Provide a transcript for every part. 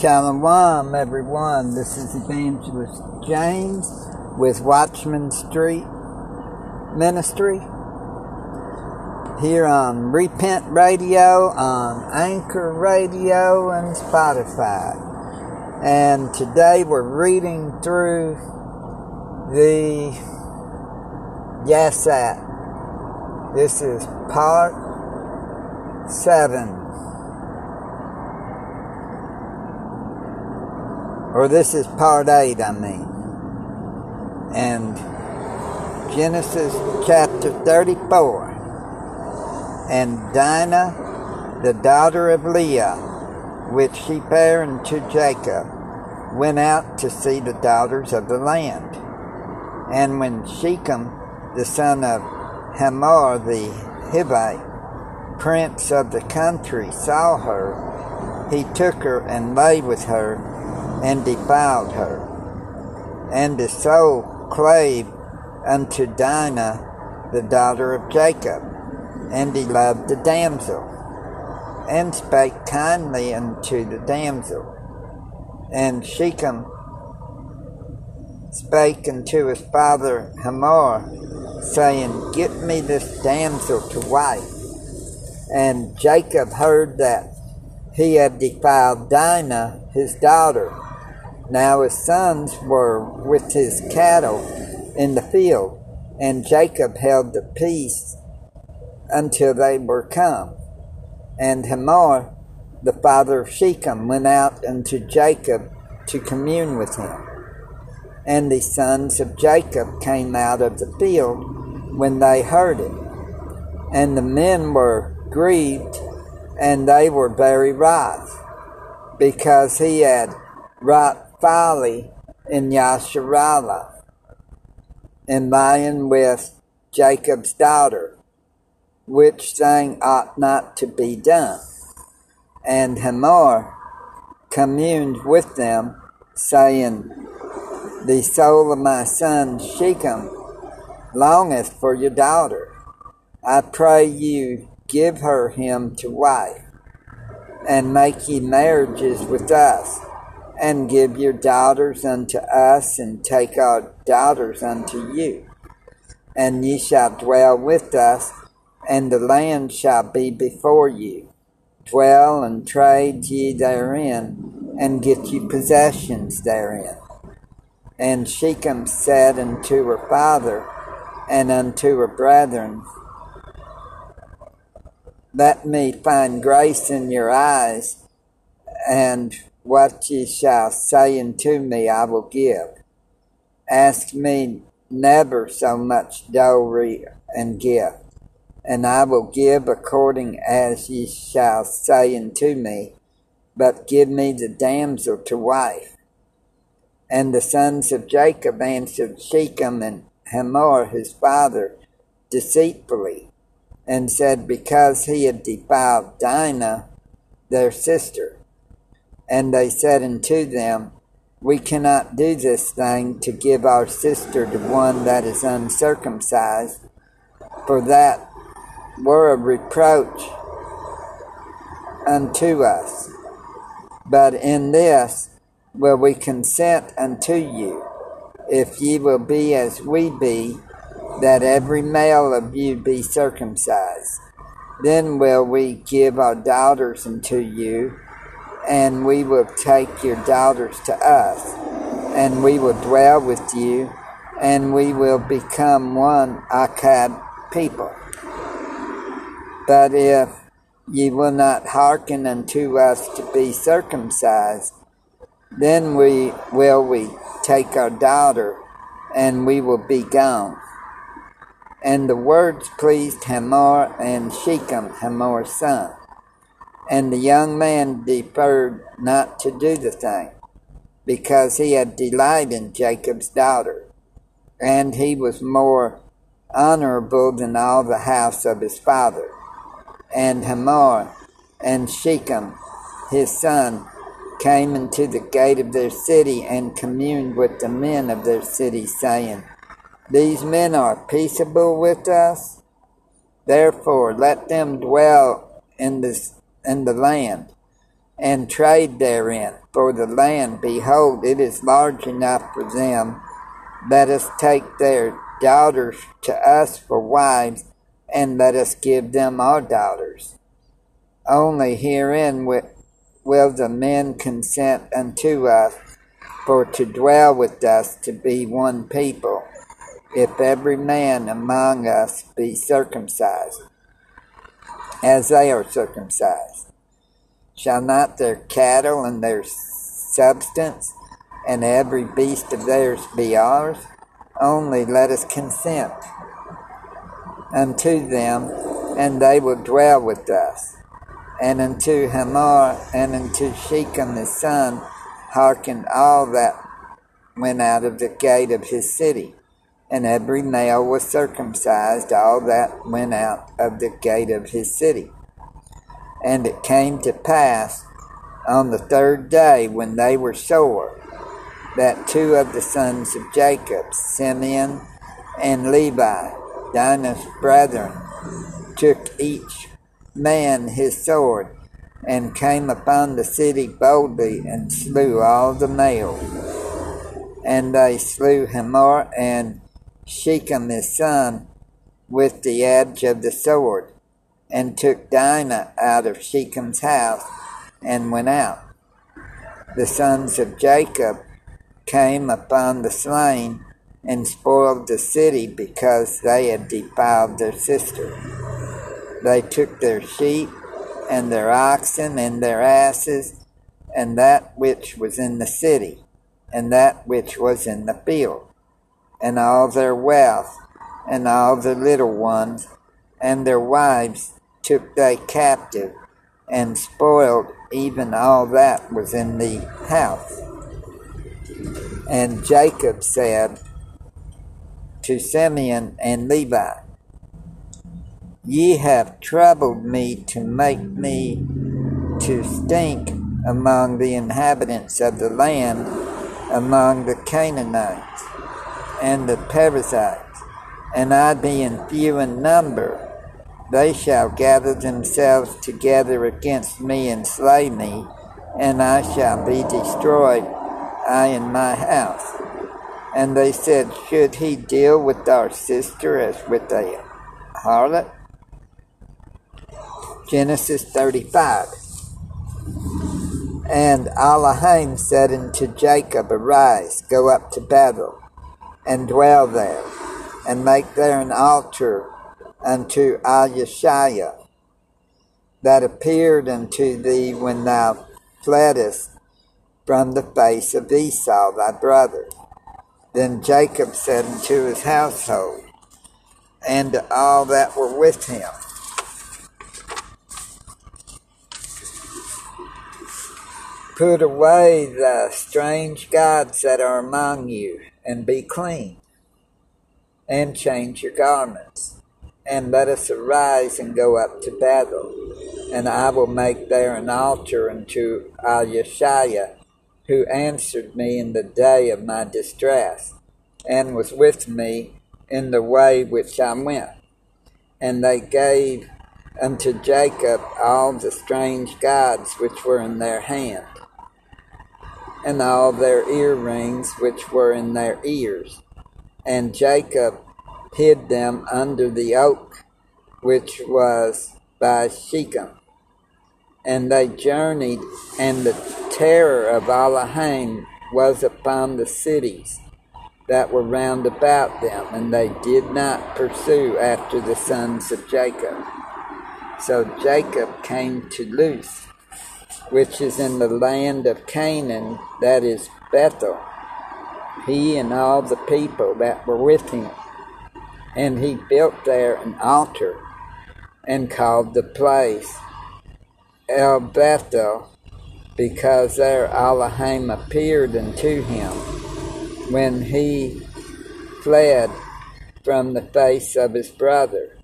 Shalom, everyone. This is Evangelist James with Watchman Street Ministry here on Repent Radio, on Anchor Radio, and Spotify. And today we're reading through the Yassat. This is part 7. Or this is part 8, I mean. And Genesis chapter 34. And Dinah, the daughter of Leah, which she bare unto Jacob, went out to see the daughters of the land. And when Shechem, the son of Hamor the Hivite, prince of the country, saw her, he took her and lay with her and defiled her. And the soul clave unto Dinah, the daughter of Jacob, and he loved the damsel, and spake kindly unto the damsel. And Shechem spake unto his father Hamor, saying, Get me this damsel to wife. And Jacob heard that he had defiled Dinah, his daughter. Now his sons were with his cattle in the field, and Jacob held the peace until they were come. And Hamor, the father of Shechem, went out unto Jacob to commune with him. And the sons of Jacob came out of the field when they heard it. And the men were grieved, and they were very wroth, because he had wrought folly in Yasharallah, and lying with Jacob's daughter, which thing ought not to be done. And Hamor communed with them, saying, The soul of my son Shechem longeth for your daughter. I pray you give her him to wife, and make ye marriages with us and give your daughters unto us, and take our daughters unto you. And ye shall dwell with us, and the land shall be before you. Dwell and trade ye therein, and get you possessions therein. And Shechem said unto her father and unto her brethren, Let me find grace in your eyes, and what ye shall say unto me, I will give. Ask me never so much dowry and gift, and I will give according as ye shall say unto me, but give me the damsel to wife. And the sons of Jacob answered Shechem and Hamor his father deceitfully, and said, Because he had defiled Dinah, their sister. And they said unto them, We cannot do this thing to give our sister to one that is uncircumcised, for that were a reproach unto us. But in this will we consent unto you, if ye will be as we be, that every male of you be circumcised. Then will we give our daughters unto you and we will take your daughters to us, and we will dwell with you, and we will become one echad people. But if ye will not hearken unto us to be circumcised, then we will we take our daughter, and we will be gone. And the words pleased Hamor and Shechem, Hamor's son. And the young man deferred not to do the thing, because he had delight in Jacob's daughter, and he was more honorable than all the house of his father. And Hamor and Shechem, his son, came into the gate of their city and communed with the men of their city, saying, These men are peaceable with us. Therefore, let them dwell in this in the land, and trade therein. For the land, behold, it is large enough for them. Let us take their daughters to us for wives, and let us give them our daughters. Only herein will the men consent unto us, for to dwell with us to be one people, if every man among us be circumcised, as they are circumcised. Shall not their cattle and their substance and every beast of theirs be ours? Only let us consent unto them, and they will dwell with us. And unto Hamor and unto Shechem his son hearkened all that went out of the gate of his city. And every male was circumcised, all that went out of the gate of his city. And it came to pass on the third day when they were sore that two of the sons of Jacob, Simeon and Levi, Dinah's brethren, took each man his sword and came upon the city boldly and slew all the males. And they slew Hamor and Shechem his son with the edge of the sword and took Dinah out of Shechem's house and went out. The sons of Jacob came upon the slain and spoiled the city because they had defiled their sister. They took their sheep and their oxen and their asses and that which was in the city and that which was in the field and all their wealth and all the little ones and their wives took they captive and spoiled even all that was in the house. And Jacob said to Simeon and Levi, Ye have troubled me to make me to stink among the inhabitants of the land, among the Canaanites and the Perizzites, and I being few in number, they shall gather themselves together against me and slay me, and I shall be destroyed, I and my house. And they said, Should he deal with our sister as with a harlot? Genesis 35. And Elohim said unto Jacob, Arise, go up to Bethel, and dwell there, and make there an altar unto Ayashiah that appeared unto thee when thou fleddest from the face of Esau thy brother. Then Jacob said unto his household and to all that were with him, Put away the strange gods that are among you, and be clean, and change your garments and let us arise and go up to Bethel. And I will make there an altar unto Al who answered me in the day of my distress, and was with me in the way which I went. And they gave unto Jacob all the strange gods which were in their hand, and all their earrings which were in their ears. And Jacob hid them under the oak which was by Shechem. And they journeyed, and the terror of Elohim was upon the cities that were round about them, and they did not pursue after the sons of Jacob. So Jacob came to Luz, which is in the land of Canaan, that is Bethel, he and all the people that were with him and he built there an altar and called the place El Bethel because there Elohim appeared unto him when he fled from the face of his brother.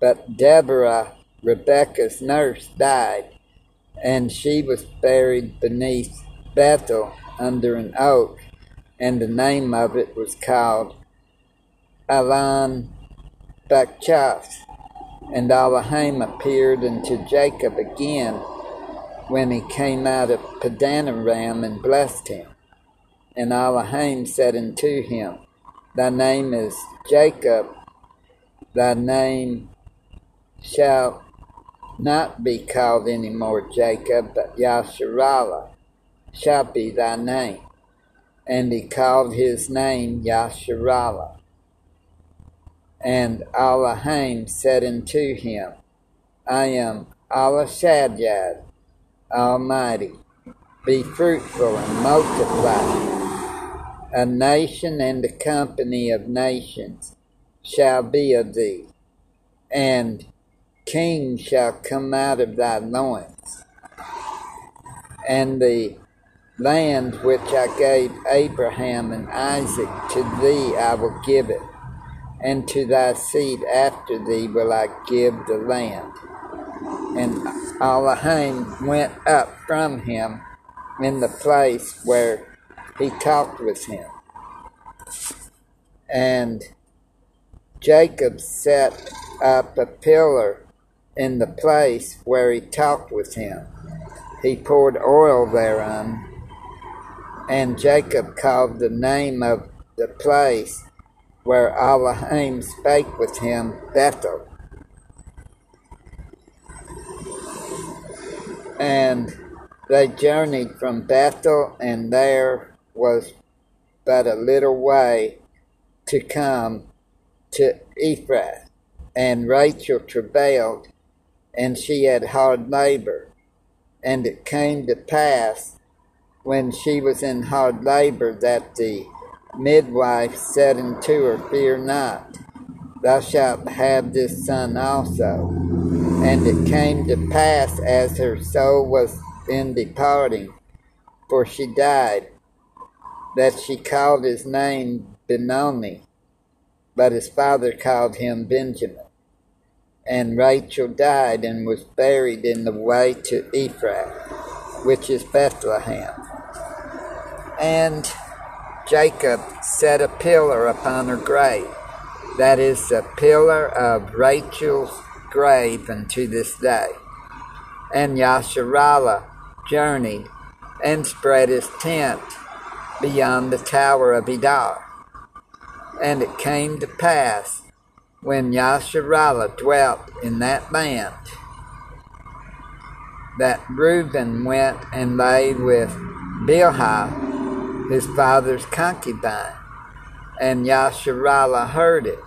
But Deborah, Rebekah's nurse, died, and she was buried beneath Bethel under an oak, and the name of it was called Allon Bachuth, and Elohim appeared unto Jacob again when he came out of Padanaram and blessed him. And Elohim said unto him, Thy name is Jacob, thy name shall not be called any more Jacob, but Yasharallah shall be thy name. And he called his name Yasharallah. And Elohim said unto him, I am Allah Shaddad, Almighty. Be fruitful and multiply. A nation and a company of nations shall be of thee, and kings shall come out of thy loins. And the land which I gave Abraham and Isaac to thee I will give it, and to thy seed after thee will I give the land. And Elohim went up from him in the place where he talked with him. And Jacob set up a pillar in the place where he talked with him. He poured oil thereon, and Jacob called the name of the place where Elohim spake with him Bethel. And they journeyed from Bethel, and there was but a little way to come to Ephrath. And Rachel travailed, and she had hard labor. And it came to pass, when she was in hard labor, that the midwife said unto her, Fear not, thou shalt have this son also. And it came to pass as her soul was in departing, for she died, that she called his name Benoni, but his father called him Benjamin. And Rachel died and was buried in the way to Ephrath, which is Bethlehem. And Jacob set a pillar upon her grave. That is the pillar of Rachel's grave unto this day. And Yasharallah journeyed and spread his tent beyond the tower of Edar. And it came to pass when Yasharallah dwelt in that land that Reuben went and lay with Bilhah, his father's concubine, and Yasharallah heard it.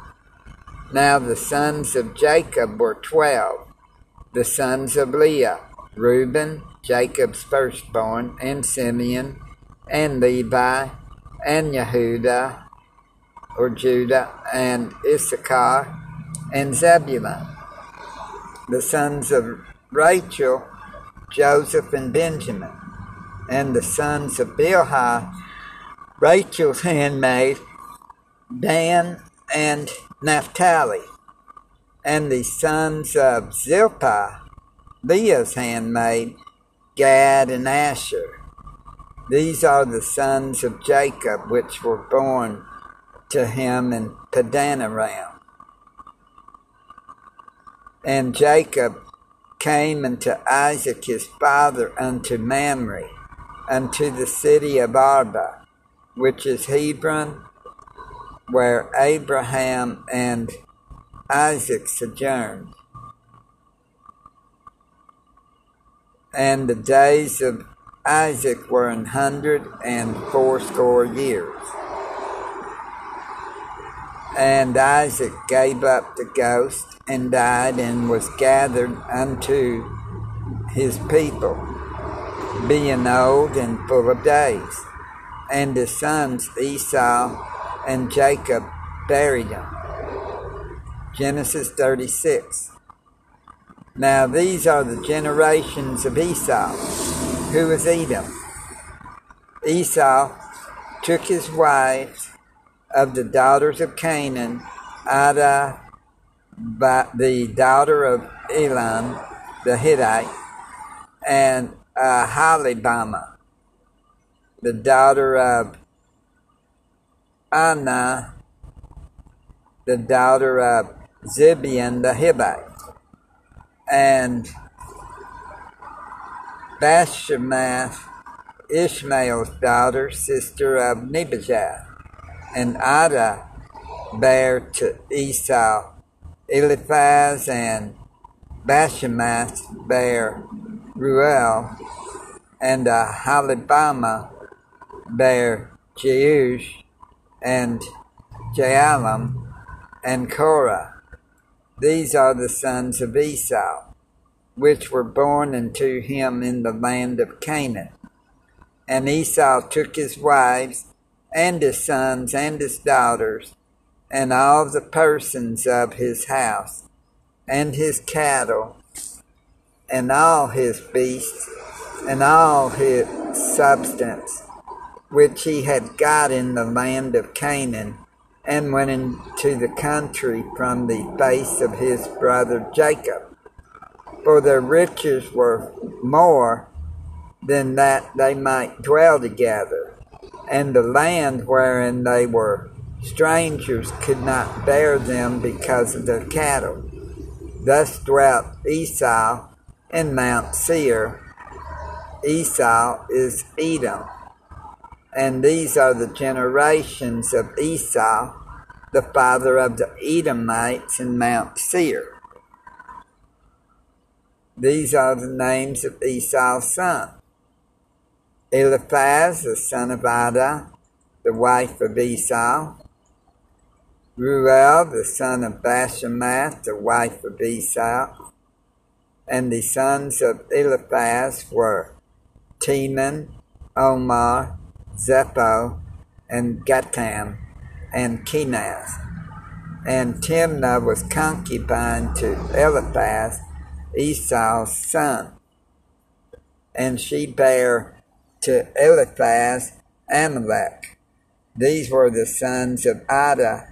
Now the sons of Jacob were twelve, the sons of Leah, Reuben, Jacob's firstborn, and Simeon, and Levi, and Yehuda, or Judah, and Issachar, and Zebulun. The sons of Rachel, Joseph and Benjamin, and the sons of Bilhah, Rachel's handmaid, Dan and Naphtali, and the sons of Zilpah, Leah's handmaid, Gad and Asher. These are the sons of Jacob which were born to him in Padanaram. And Jacob came unto Isaac his father unto Mamre, unto the city of Arba, which is Hebron, where Abraham and Isaac sojourned. And the days of Isaac were an hundred and fourscore years. And Isaac gave up the ghost and died and was gathered unto his people, being old and full of days. And his sons Esau and Jacob buried him. Genesis 36. Now these are the generations of Esau, who was Edom. Esau took his wives of the daughters of Canaan, Adah, the daughter of Elon, the Hittite, and uh, Halibama, the daughter of Anna, the daughter of Zibeon the Hivite and Bashemath, Ishmael's daughter, sister of Nebuchadnezzar, and Adah bare to Esau. Eliphaz and Bashemath bare Ruel, and Aholibamah bare Jeush and Jaalam and Korah. These are the sons of Esau, which were born unto him in the land of Canaan. And Esau took his wives and his sons and his daughters and all the persons of his house and his cattle and all his beasts and all his substance which he had got in the land of Canaan and went into the country from the face of his brother Jacob. For their riches were more than that they might dwell together, and the land wherein they were strangers could not bear them because of their cattle. Thus dwelt Esau in Mount Seir. Esau is Edom and these are the generations of Esau, the father of the Edomites in Mount Seir. These are the names of Esau's son. Eliphaz, the son of Adah, the wife of Esau. Ruel, the son of Bashemath, the wife of Esau. And the sons of Eliphaz were Teman, Omar, Zepho, and Gatam, and Kenaz. And Timnah was concubine to Eliphaz, Esau's son. And she bare to Eliphaz Amalek. These were the sons of Adah,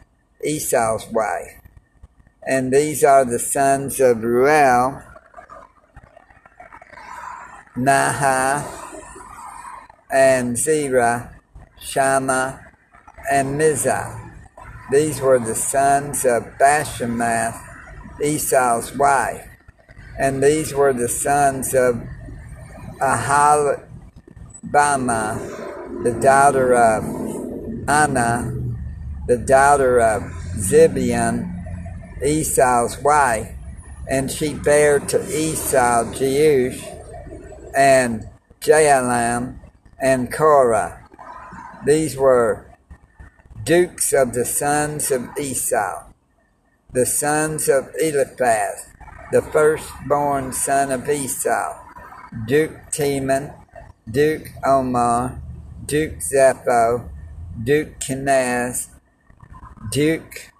Esau's wife. And these are the sons of Ruel, Naha, and Zerah, Shammah, and Mizah. These were the sons of Bashemath, Esau's wife. And these were the sons of Aholibamah, the daughter of Anna, the daughter of Zibeon, Esau's wife. And she bare to Esau Jeush and Jaalam and Korah. These were dukes of the sons of Esau, the sons of Eliphaz, the firstborn son of Esau, Duke Teman, Duke Omar, Duke Zepho, Duke Kenaz, Duke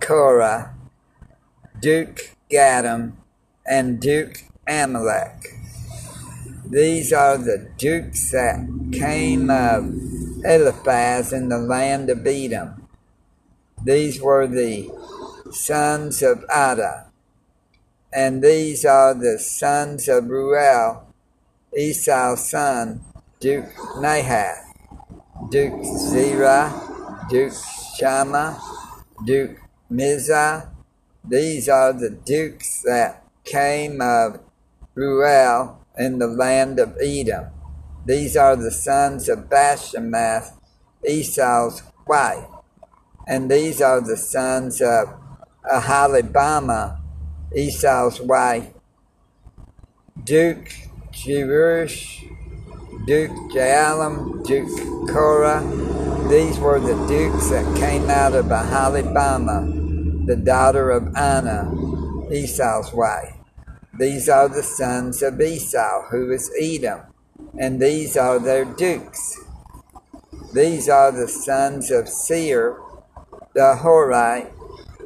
Korah, Duke Gatam, and Duke Amalek. These are the dukes that came of Eliphaz in the land of Edom. These were the sons of Adah, And these are the sons of Ruel, Esau's son, Duke Nahath, Duke Zerah, Duke Shammah, Duke Mizah. These are the dukes that came of Ruel in the land of Edom. These are the sons of Bashemath, Esau's wife. And these are the sons of Aholibamah, Esau's wife, Duke Jerush, Duke Jaalam, Duke Korah. These were the dukes that came out of Aholibamah, the daughter of Anna, Esau's wife. These are the sons of Esau, who is Edom, and these are their dukes. These are the sons of Seir, the Horite,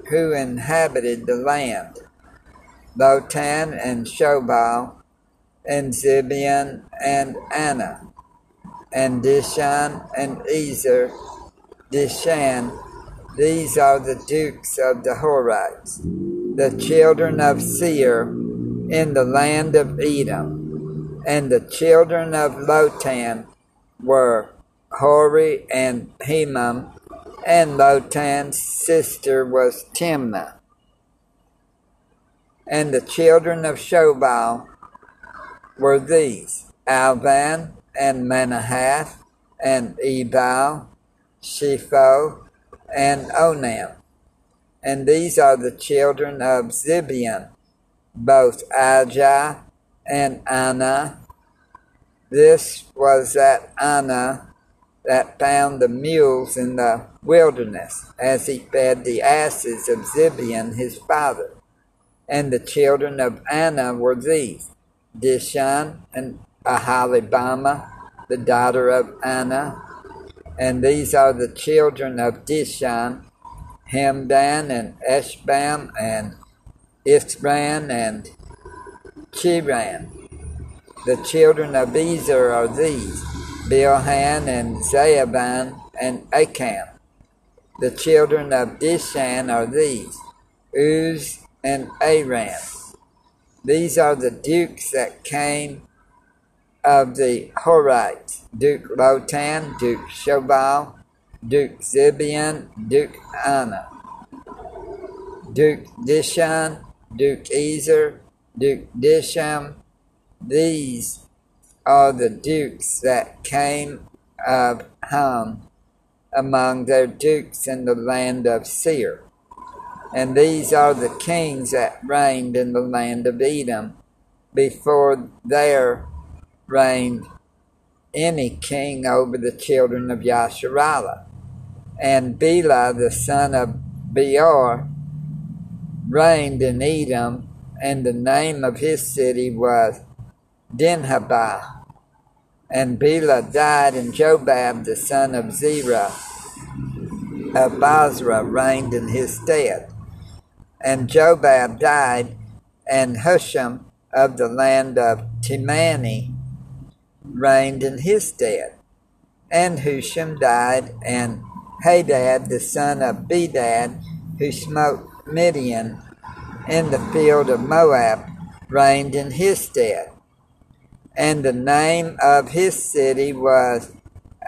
who inhabited the land. Lotan and Shobal, and Zibeon and Anna, and Dishan and Ezer, Dishan. These are the dukes of the Horites, the children of Seir in the land of Edom. And the children of Lotan were Hori and Hemam, and Lotan's sister was Timnah. And the children of Shobal were these Alvan, and Manahath, and Ebal, Shepho, and Onam. And these are the children of Zibeon, both Ajah and Anah. This was that Anah that found the mules in the wilderness, as he fed the asses of Zibeon his father. And the children of Anah were these Dishon and Aholibamah, the daughter of Anna. And these are the children of Dishon, Hamdan and Eshbam and Ithran and Chiran. The children of Ezer are these Bilhan and Zaaban and Acham. The children of Dishan are these Uz and Aram. These are the dukes that came of the Horites Duke Lotan, Duke Shobal, Duke Zibeon, Duke Anah, Duke Dishon, Duke Ezer, Duke Disham. These are the dukes that came of Ham among their dukes in the land of Seir. And these are the kings that reigned in the land of Edom before there reigned any king over the children of Yasharallah. And Bela, the son of Beor, reigned in Edom, and the name of his city was Dinhabah. And Bela died, and Jobab, the son of Zerah of Basra, reigned in his stead. And Jobab died, and Husham of the land of Temani reigned in his stead. And Husham died, and Hadad, the son of Bedad, who smote Midian in the field of Moab, reigned in his stead. And the name of his city was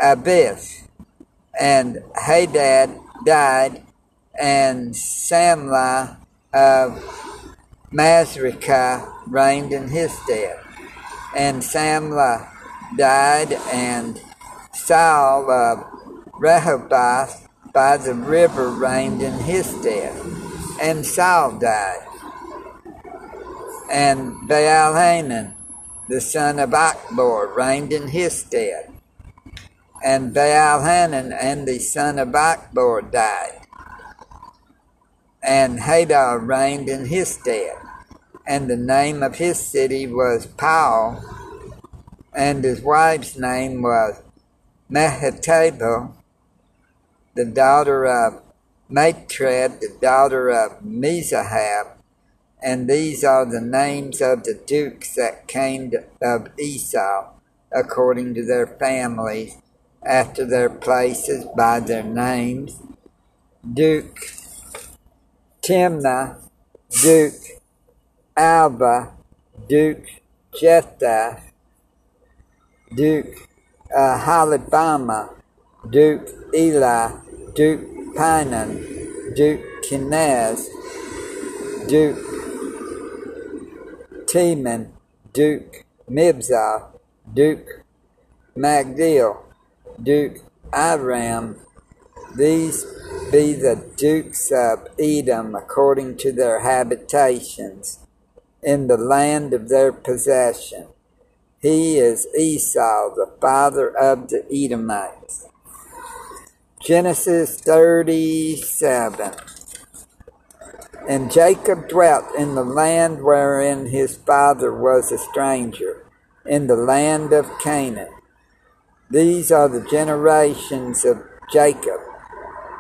Abith. And Hadad died, and Samlah of Masrekah reigned in his stead. And Samlah died, and Saul of Rehoboth by the river reigned in his stead. And Saul died. And Baal Hanan, the son of Achbor, reigned in his stead. And Baal Hanan and the son of Achbor died. And Hadar reigned in his stead. And the name of his city was Paul and his wife's name was Mehetabel, the daughter of Matred, the daughter of Mizahab. and these are the names of the dukes that came of Esau, according to their families, after their places by their names. Duke Timnah, Duke Alba, Duke Jethath, Duke uh, Halibama, Duke Eli, Duke Pinan, Duke Kenaz, Duke Teman, Duke Mibzah, Duke Magdiel, Duke Iram. These be the dukes of Edom according to their habitations in the land of their possession. He is Esau, the father of the Edomites. Genesis 37. And Jacob dwelt in the land wherein his father was a stranger, in the land of Canaan. These are the generations of Jacob.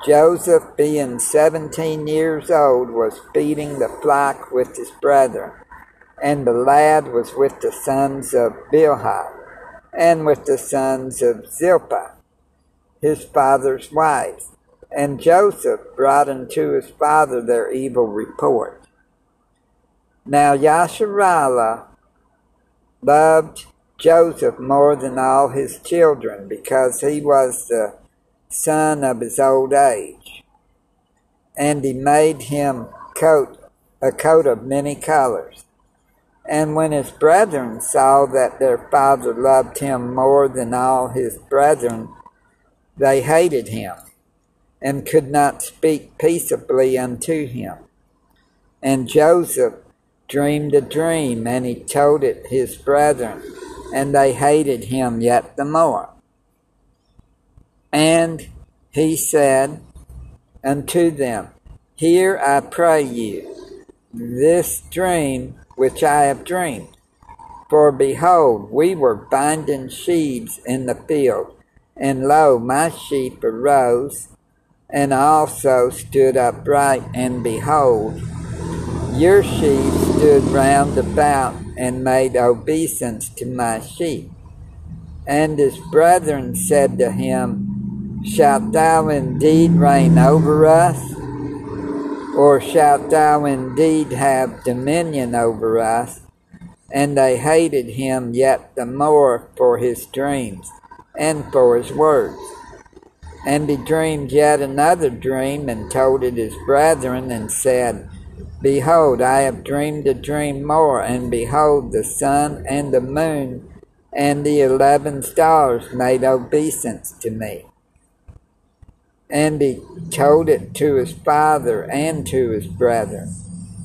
Joseph, being seventeen years old, was feeding the flock with his brethren and the lad was with the sons of Bilhah, and with the sons of Zilpah, his father's wife. And Joseph brought unto his father their evil report. Now Yasharallah loved Joseph more than all his children, because he was the son of his old age. And he made him coat a coat of many colors And when his brethren saw that their father loved him more than all his brethren, they hated him and could not speak peaceably unto him. And Joseph dreamed a dream, and he told it his brethren, and they hated him yet the more. And he said unto them, Hear I pray you this dream which I have dreamed. For behold, we were binding sheaves in the field, and lo, my sheep arose, and also stood upright, and behold, your sheep stood round about and made obeisance to my sheep. And his brethren said to him, Shalt thou indeed reign over us? or shalt thou indeed have dominion over us? And they hated him yet the more for his dreams and for his words. And he dreamed yet another dream and told it his brethren and said, Behold, I have dreamed a dream more, and behold, the sun and the moon and the eleven stars made obeisance to me. And he told it to his father and to his brethren.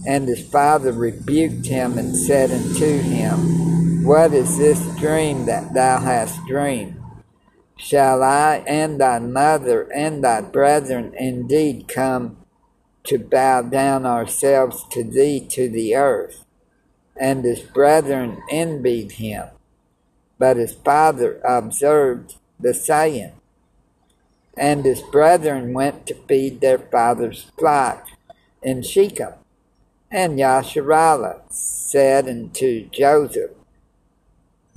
And his father rebuked him and said unto him, What is this dream that thou hast dreamed? Shall I and thy mother and thy brethren indeed come to bow down ourselves to thee to the earth? And his brethren envied him. But his father observed the saying and his brethren went to feed their father's flock in Shechem. And Yasharallah said unto Joseph,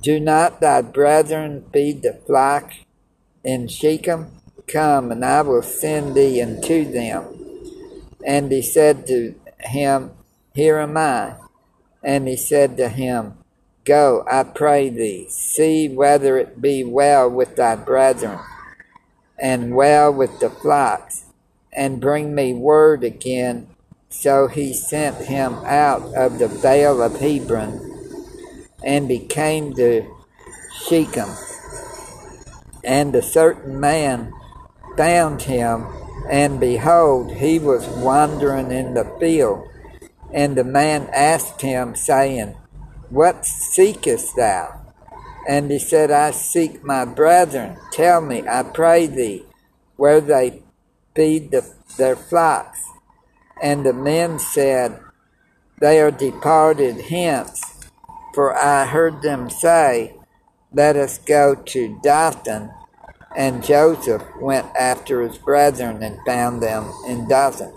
Do not thy brethren feed the flock in Shechem? Come, and I will send thee unto them. And he said to him, Here am I. And he said to him, Go, I pray thee, see whether it be well with thy brethren and well with the flocks, and bring me word again. So he sent him out of the vale of Hebron, and he came to Shechem. And a certain man found him, and behold, he was wandering in the field. And the man asked him, saying, What seekest thou? And he said, I seek my brethren. Tell me, I pray thee, where they feed the, their flocks. And the men said, They are departed hence. For I heard them say, Let us go to Dothan. And Joseph went after his brethren and found them in Dothan.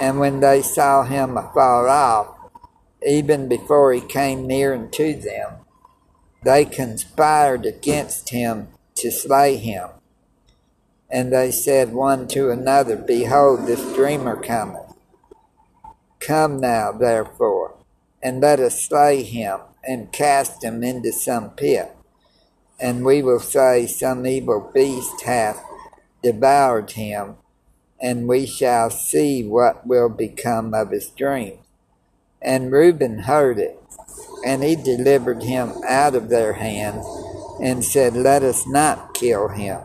And when they saw him afar off, even before he came near unto them, they conspired against him to slay him. And they said one to another, Behold, this dreamer cometh. Come now, therefore, and let us slay him, and cast him into some pit. And we will say, Some evil beast hath devoured him, and we shall see what will become of his dreams. And Reuben heard it, and he delivered him out of their hand and said, Let us not kill him.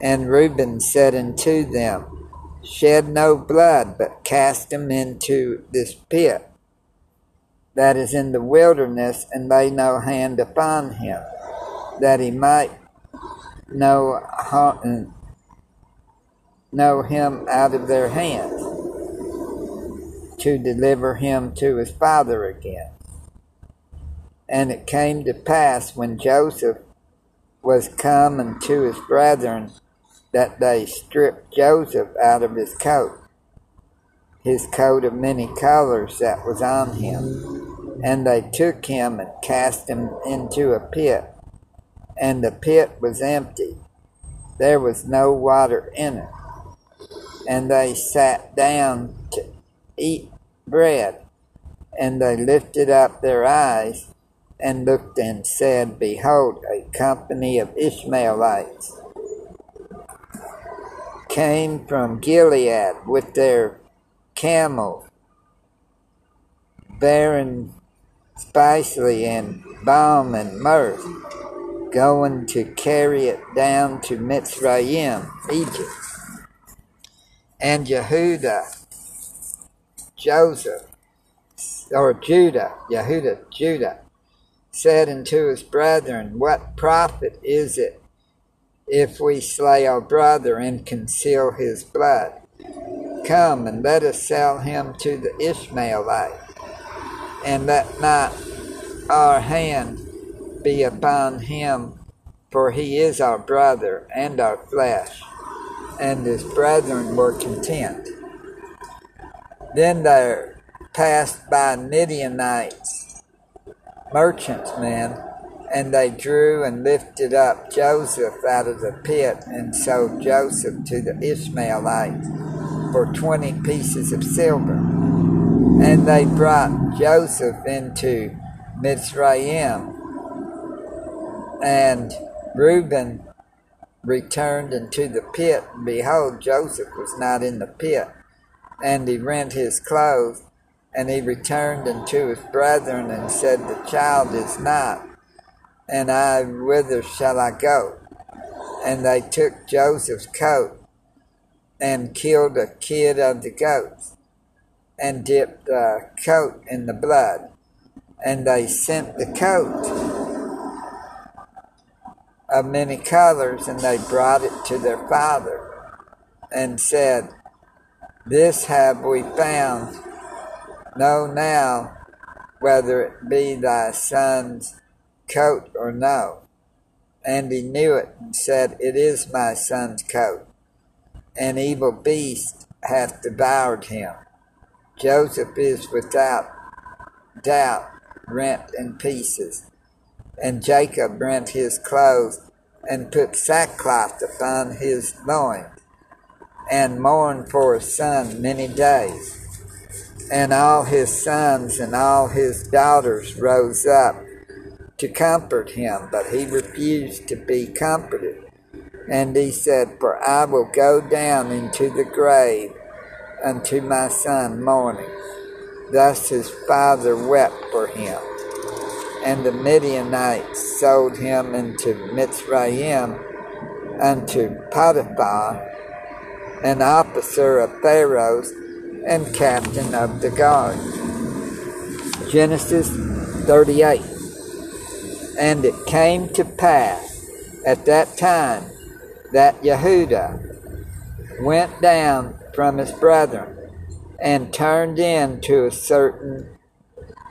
And Reuben said unto them, Shed no blood, but cast him into this pit that is in the wilderness, and lay no hand upon him, that he might know, know him out of their hands, to deliver him to his father again. And it came to pass when Joseph was come unto his brethren that they stripped Joseph out of his coat, his coat of many colors that was on him. And they took him and cast him into a pit, and the pit was empty. There was no water in it. And they sat down to eat bread, and they lifted up their eyes and looked and said, Behold, a company of Ishmaelites came from Gilead with their camels, bearing spicy and balm and myrrh, going to carry it down to Mitzrayim, Egypt. And Yehuda, Joseph, or Judah, Yehuda, Judah, said unto his brethren, What profit is it if we slay our brother and conceal his blood? Come and let us sell him to the Ishmaelite, and let not our hand be upon him, for he is our brother and our flesh. And his brethren were content. Then there passed by Midianites, merchantmen, and they drew and lifted up Joseph out of the pit and sold Joseph to the Ishmaelites for twenty pieces of silver. And they brought Joseph into Mitzrayim. And Reuben returned into the pit, and behold, Joseph was not in the pit. And he rent his clothes, and he returned unto his brethren, and said, The child is not, and I, whither shall I go? And they took Joseph's coat, and killed a kid of the goats, and dipped the coat in the blood and they sent the coat of many colors and they brought it to their father and said, This have we found. Know now whether it be thy son's coat or no. And he knew it and said, It is my son's coat. An evil beast hath devoured him. Joseph is without doubt rent in pieces. And Jacob rent his clothes and put sackcloth upon his loins and mourned for his son many days. And all his sons and all his daughters rose up to comfort him, but he refused to be comforted. And he said, For I will go down into the grave unto my son mourning. Thus his father wept for him. And the Midianites sold him into Mitzrayim unto Potiphar, an officer of Pharaoh's and captain of the guard. Genesis 38. And it came to pass at that time that Yehuda went down from his brethren and turned in to a certain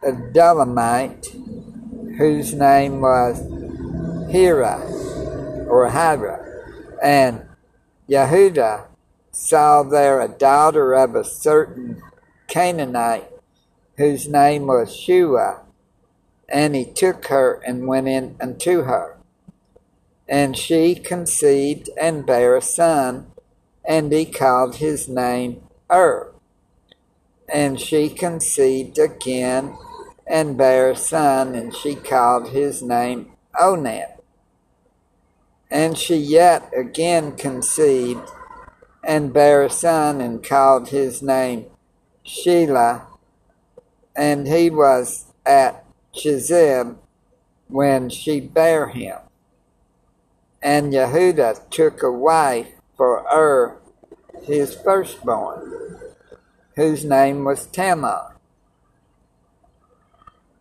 Adullamite whose name was Hira or Hira. And Yehuda saw there a daughter of a certain Canaanite whose name was Shua, and he took her and went in unto her. And she conceived and bare a son, and he called his name Er and she conceived again and bare a son, and she called his name Onan. And she yet again conceived and bare a son, and called his name Shelah, and he was at Chezib when she bare him. And Yehuda took a wife for Ur, his firstborn whose name was Tamar.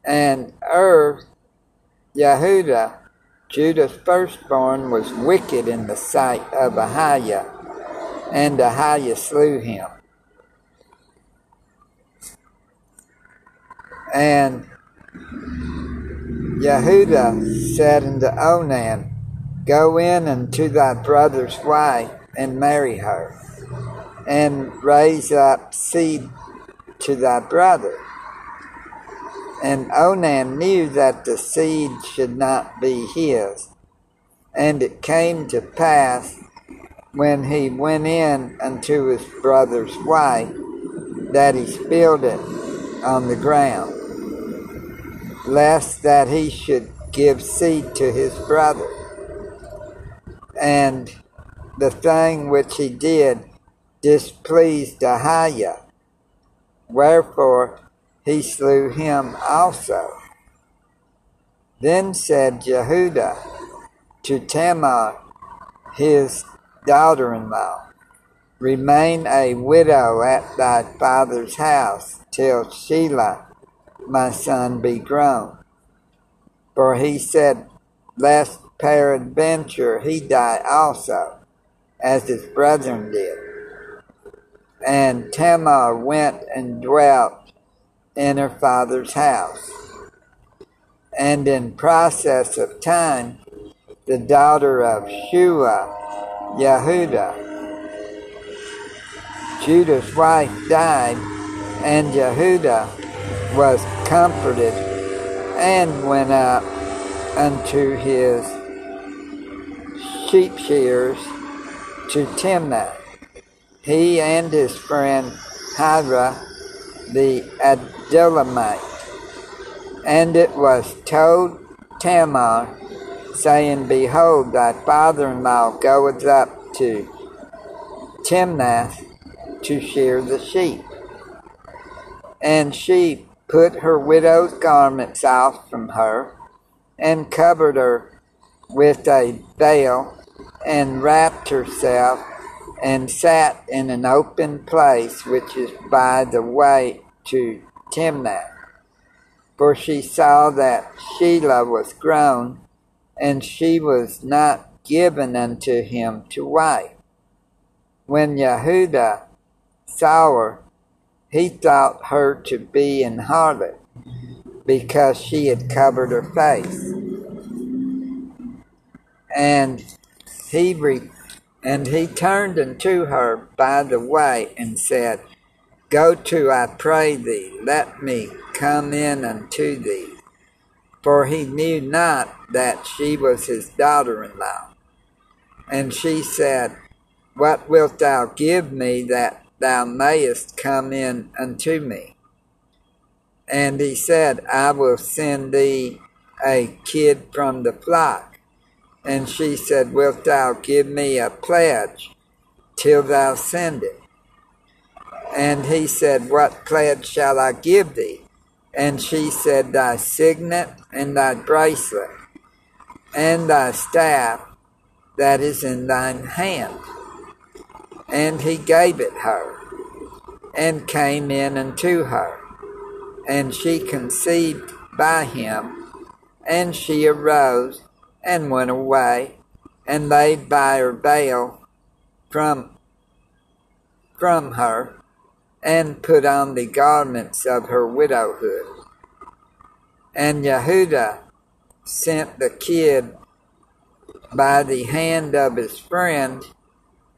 And Ur, Yehuda, Judah's firstborn, was wicked in the sight of Ahiah, and how you slew him. And Yehuda said unto Onan, Go in unto thy brother's wife and marry her and raise up seed to thy brother. And Onan knew that the seed should not be his. And it came to pass when he went in unto his brother's wife that he spilled it on the ground, lest that he should give seed to his brother. And the thing which he did displeased Ahiah. Wherefore he slew him also. Then said Jehudah to Tamar, his daughter in law, Remain a widow at thy father's house till Shelah, my son, be grown. For he said, Lest peradventure he die also, as his brethren did. And Tamar went and dwelt in her father's house. And in process of time, the daughter of Shua, Yehuda, Judah's wife died, and Jehudah was comforted and went up unto his sheep shears to Timnah. He and his friend Hira the Adullamite. And it was told Tamar, saying, Behold, thy father in law goeth up to Timnath to shear the sheep. And she put her widow's garments off from her, and covered her with a veil, and wrapped herself, and sat in an open place which is by the way to Timnath. For she saw that Shelah was grown, and she was not given unto him to wife. When Yehudah saw her, he thought her to be an harlot because she had covered her face. And he re- and he turned unto her by the way and said, Go to, I pray thee, let me come in unto thee. For he knew not that she was his daughter in law. And she said, What wilt thou give me that thou mayest come in unto me? And he said, I will send thee a kid from the flock. And she said, Wilt thou give me a pledge till thou send it? And he said, What pledge shall I give thee? And she said, Thy signet and thy bracelet and thy staff that is in thine hand. And he gave it her and came in unto her. And she conceived by him, and she arose and went away and laid by her veil from, from her and put on the garments of her widowhood. And Yehudah sent the kid by the hand of his friend,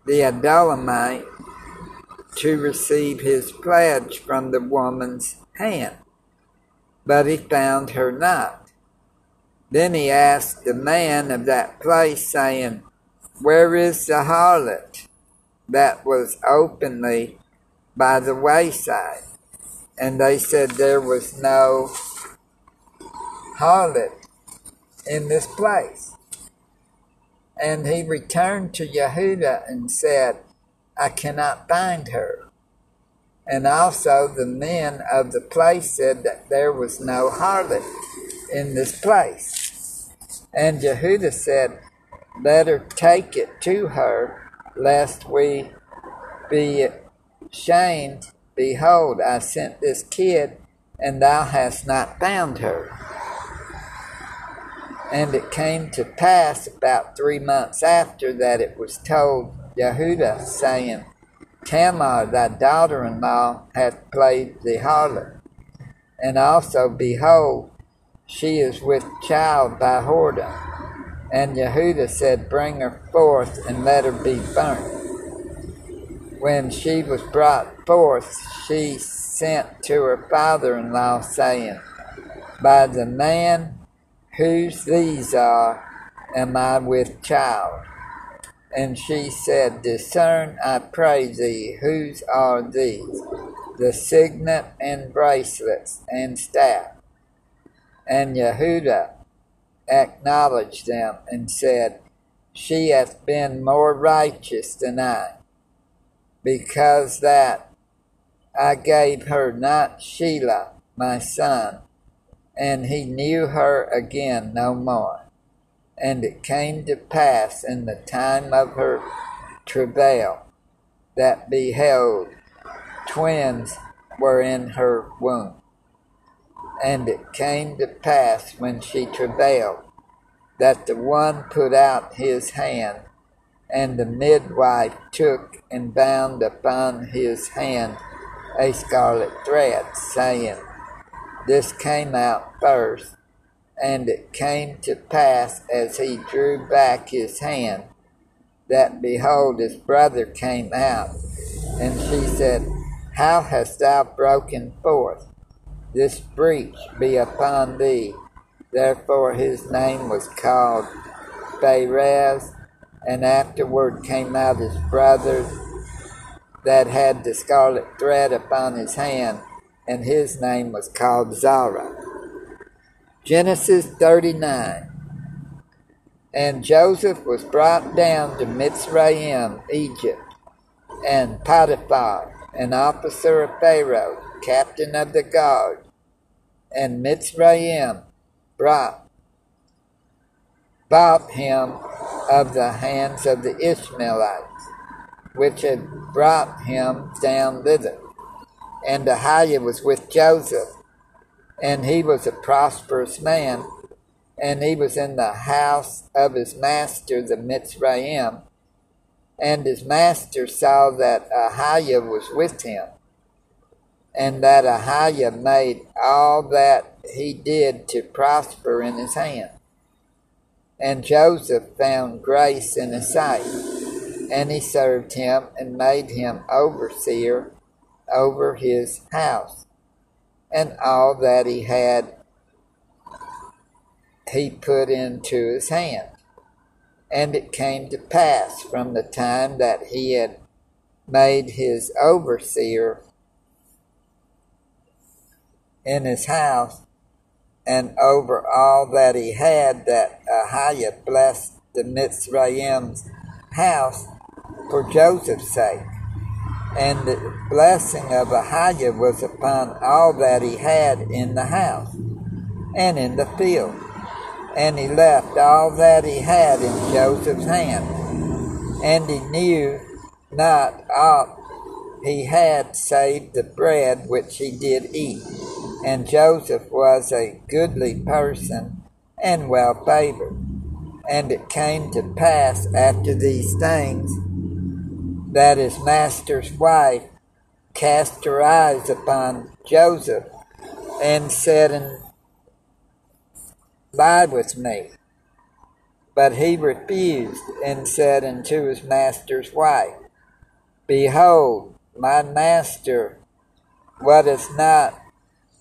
the Adullamite, to receive his pledge from the woman's hand. But he found her not. Then he asked the man of that place, saying, Where is the harlot that was openly by the wayside. And they said there was no harlot in this place. And he returned to Yehudah and said, I cannot find her. And also the men of the place said that there was no harlot in this place. And Jehudah said, Let her take it to her, lest we be shamed, behold, I sent this kid, and thou hast not found her. And it came to pass about three months after that it was told Yehudah, saying, Tamar, thy daughter in law, hath played the harlot. And also, behold, she is with child by whoredom. And Yehudah said, Bring her forth and let her be burnt when she was brought forth, she sent to her father in law, saying, By the man whose these are, am I with child? And she said, Discern, I pray thee, whose are these? The signet and bracelets and staff. And Yehudah acknowledged them and said, She hath been more righteous than I because that I gave her not Shelah, my son. And he knew her again no more. And it came to pass in the time of her travail that beheld twins were in her womb. And it came to pass when she travailed that the one put out his hand, and the midwife took and bound upon his hand a scarlet thread, saying, This came out first. And it came to pass as he drew back his hand, that behold, his brother came out. And she said, How hast thou broken forth? This breach be upon thee. Therefore his name was called Pharez, and afterward came out his brothers that had the scarlet thread upon his hand, and his name was called Zara. Genesis 39. And Joseph was brought down to Mitzrayim, Egypt, and Potiphar, an officer of Pharaoh, captain of the guard, and Mitzrayim brought, bought him of the hands of the Ishmaelites which had brought him down thither. And Ahiah was with Joseph, and he was a prosperous man, and he was in the house of his master, the Mitzrayim. And his master saw that Ahiah was with him, and that Ahiah made all that he did to prosper in his hand. And Joseph found grace in his sight and he served him and made him overseer over his house. And all that he had, he put into his hand. And it came to pass from the time that he had made his overseer in his house and over all that he had that Ahiah blessed the Mitzrayim's house for Joseph's sake. And the blessing of Ahiah was upon all that he had in the house and in the field. And he left all that he had in Joseph's hand. And he knew not aught he had save the bread which he did eat. And Joseph was a goodly person and well favored. And it came to pass after these things that his master's wife cast her eyes upon Joseph and said, Lie with me. But he refused and said unto his master's wife, Behold, my master, what is not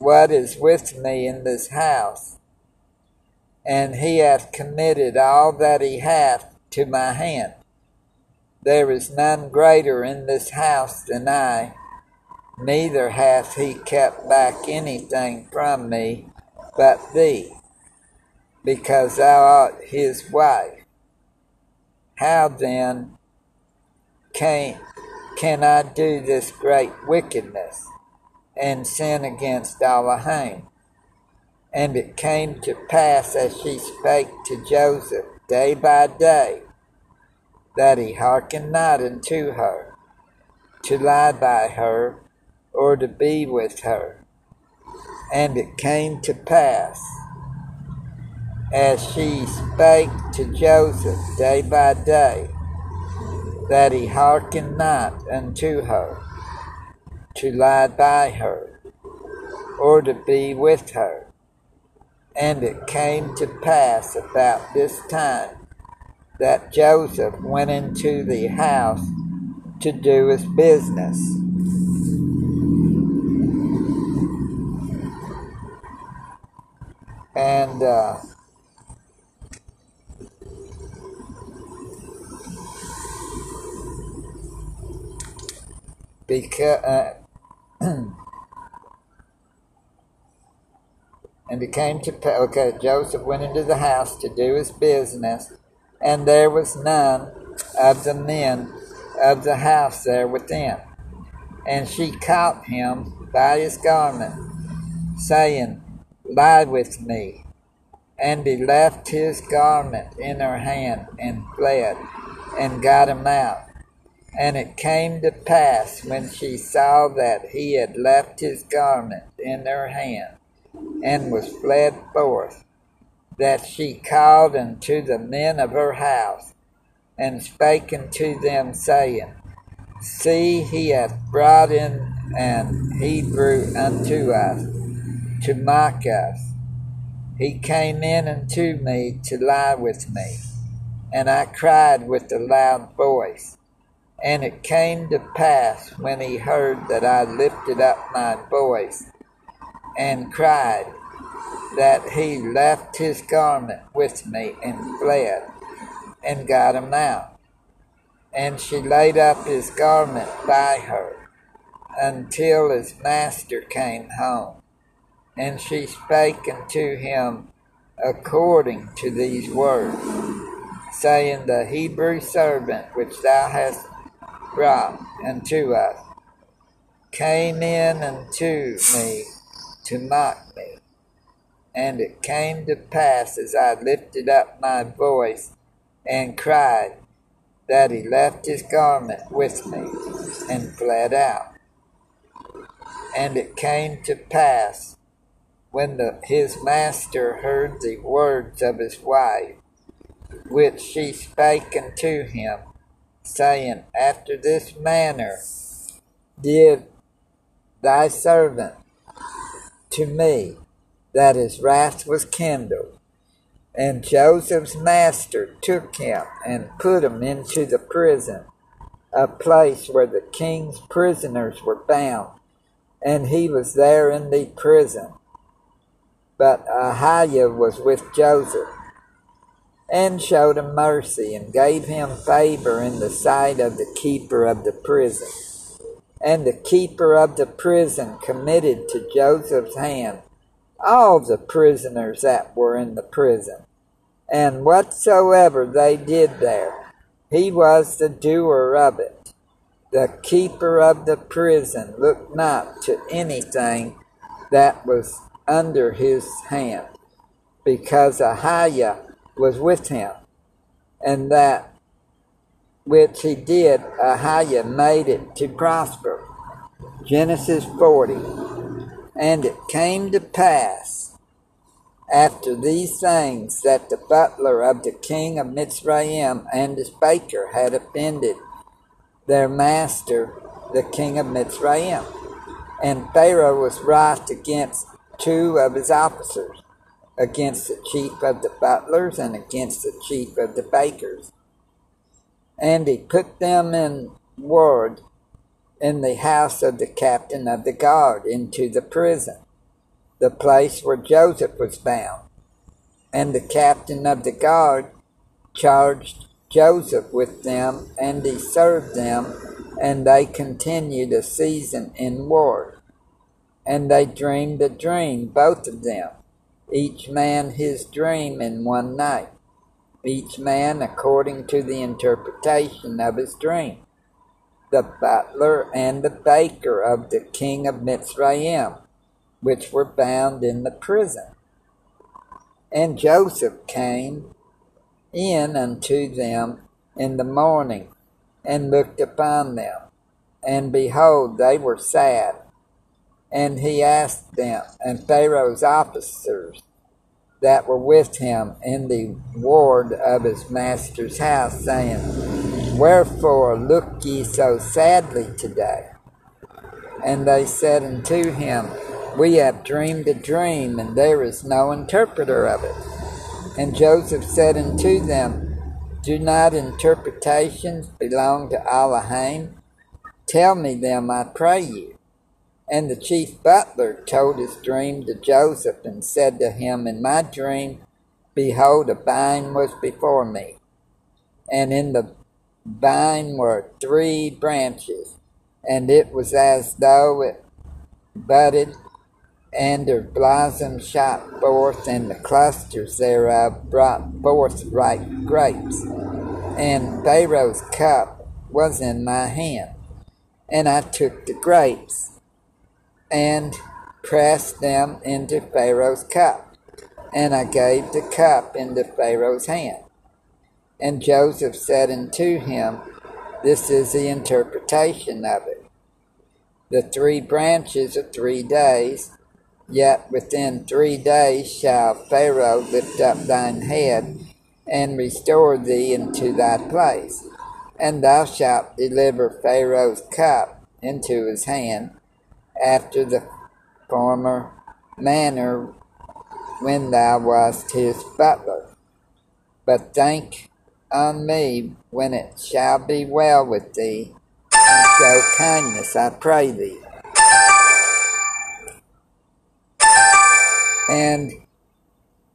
what is with me in this house, and he hath committed all that he hath to my hand. There is none greater in this house than I, neither hath he kept back anything from me but thee, because thou art his wife. How then can, can I do this great wickedness and sin against Elohim? And it came to pass as she spake to Joseph day by day that he hearkened not unto her, to lie by her, or to be with her. And it came to pass, as she spake to Joseph day by day, that he hearkened not unto her, to lie by her, or to be with her. And it came to pass about this time that Joseph went into the house to do his business. And uh, because uh, and it came to okay Joseph went into the house to do his business and there was none of the men of the house there within. And she caught him by his garment, saying, Lie with me. And he left his garment in her hand and fled, and got him out. And it came to pass when she saw that he had left his garment in her hand, and was fled forth, that she called unto the men of her house, and spake unto them, saying, See, he hath brought in an Hebrew unto us, to mock us. He came in unto me to lie with me, and I cried with a loud voice. And it came to pass when he heard that I lifted up my voice and cried, that he left his garment with me and fled, and got him out. And she laid up his garment by her until his master came home. And she spake unto him according to these words, saying, The Hebrew servant which thou hast brought unto us uh, came in unto me to mock me. And it came to pass as I lifted up my voice and cried, that he left his garment with me and fled out. And it came to pass when the, his master heard the words of his wife, which she spake unto him, saying, After this manner did thy servant to me, that his wrath was kindled. And Joseph's master took him and put him into the prison, a place where the king's prisoners were bound, and he was there in the prison. But Ahiah was with Joseph, and showed him mercy, and gave him favor in the sight of the keeper of the prison. And the keeper of the prison committed to Joseph's hand all the prisoners that were in the prison. And whatsoever they did there, he was the doer of it. The keeper of the prison looked not to anything that was under his hand, because Ahiah was with him, and that which he did, uh, Ahiah made it to prosper. Genesis 40. And it came to pass after these things that the butler of the king of Mitzrayim and his baker had offended their master, the king of Mitzrayim. And Pharaoh was wroth against two of his officers, against the chief of the butlers and against the chief of the bakers. And he put them in ward in the house of the captain of the guard into the prison, the place where Joseph was bound. And the captain of the guard charged Joseph with them, and he served them, and they continued a season in ward. And they dreamed a dream, both of them, each man his dream in one night, each man according to the interpretation of his dream the butler and the baker of the king of Mitzrayim, which were bound in the prison. And Joseph came in unto them in the morning, and looked upon them, and behold, they were sad. And he asked them, and Pharaoh's officers that were with him in the ward of his master's house, saying, Wherefore look ye so sadly today? And they said unto him, We have dreamed a dream, and there is no interpreter of it. And Joseph said unto them, Do not interpretations belong to Elohim? Tell me them, I pray you. And the chief butler told his dream to Joseph, and said to him, In my dream, behold, a vine was before me, and in the vine were three branches, and it was as though it budded, and her blossoms shot forth, and the clusters thereof brought forth ripe grapes. And Pharaoh's cup was in my hand, and I took the grapes, and pressed them into Pharaoh's cup, and I gave the cup into Pharaoh's hand. And Joseph said unto him, This is the interpretation of it. The three branches are three days, yet within three days shall Pharaoh lift up thine head and restore thee into thy place. And thou shalt deliver Pharaoh's cup into his hand after the former manner when thou wast his butler. But think on me when it shall be well with thee, and show kindness, I pray thee. And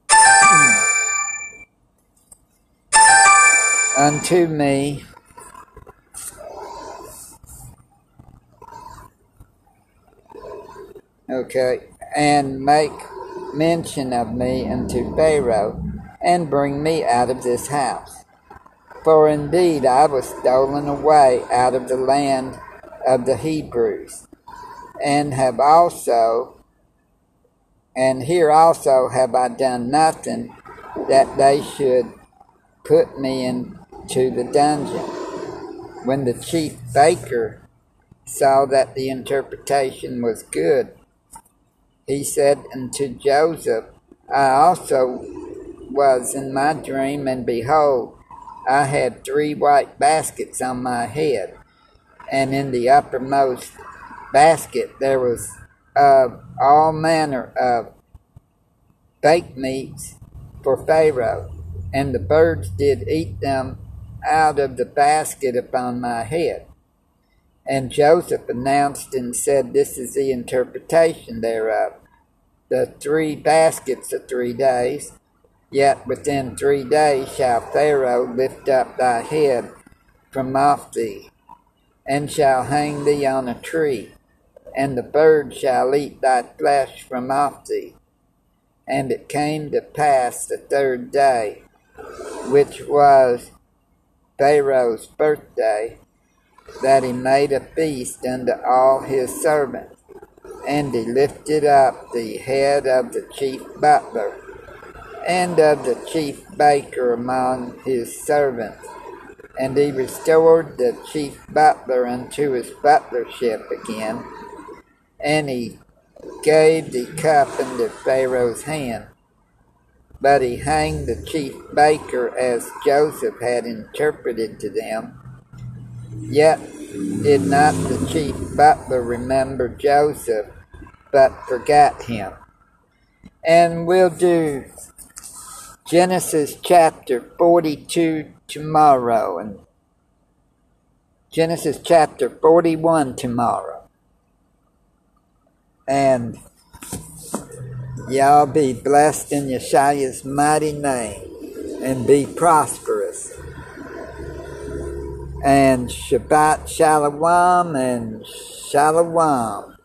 unto me okay and make mention of me unto pharaoh and bring me out of this house for indeed i was stolen away out of the land of the hebrews and have also and here also have i done nothing that they should put me into the dungeon. When the chief baker saw that the interpretation was good, he said unto Joseph, I also was in my dream, and behold, I had three white baskets on my head, and in the uppermost basket there was of all manner of baked meats for Pharaoh, and the birds did eat them out of the basket upon my head. And Joseph announced and said, This is the interpretation thereof. The three baskets of three days, yet within three days shall Pharaoh lift up thy head from off thee, and shall hang thee on a tree, and the birds shall eat thy flesh from off thee. And it came to pass the third day, which was Pharaoh's birthday, that he made a feast unto all his servants, and he lifted up the head of the chief butler and of the chief baker among his servants, and he restored the chief butler unto his butlership again, and he gave the cup into Pharaoh's hand but he hanged the chief baker as Joseph had interpreted to them. Yet did not the chief butler remember Joseph, but forgot him. And we'll do Genesis chapter 42 tomorrow and Genesis chapter 41 tomorrow. And Y'all be blessed in Yeshua's mighty name and be prosperous. And Shabbat Shalom and Shalom.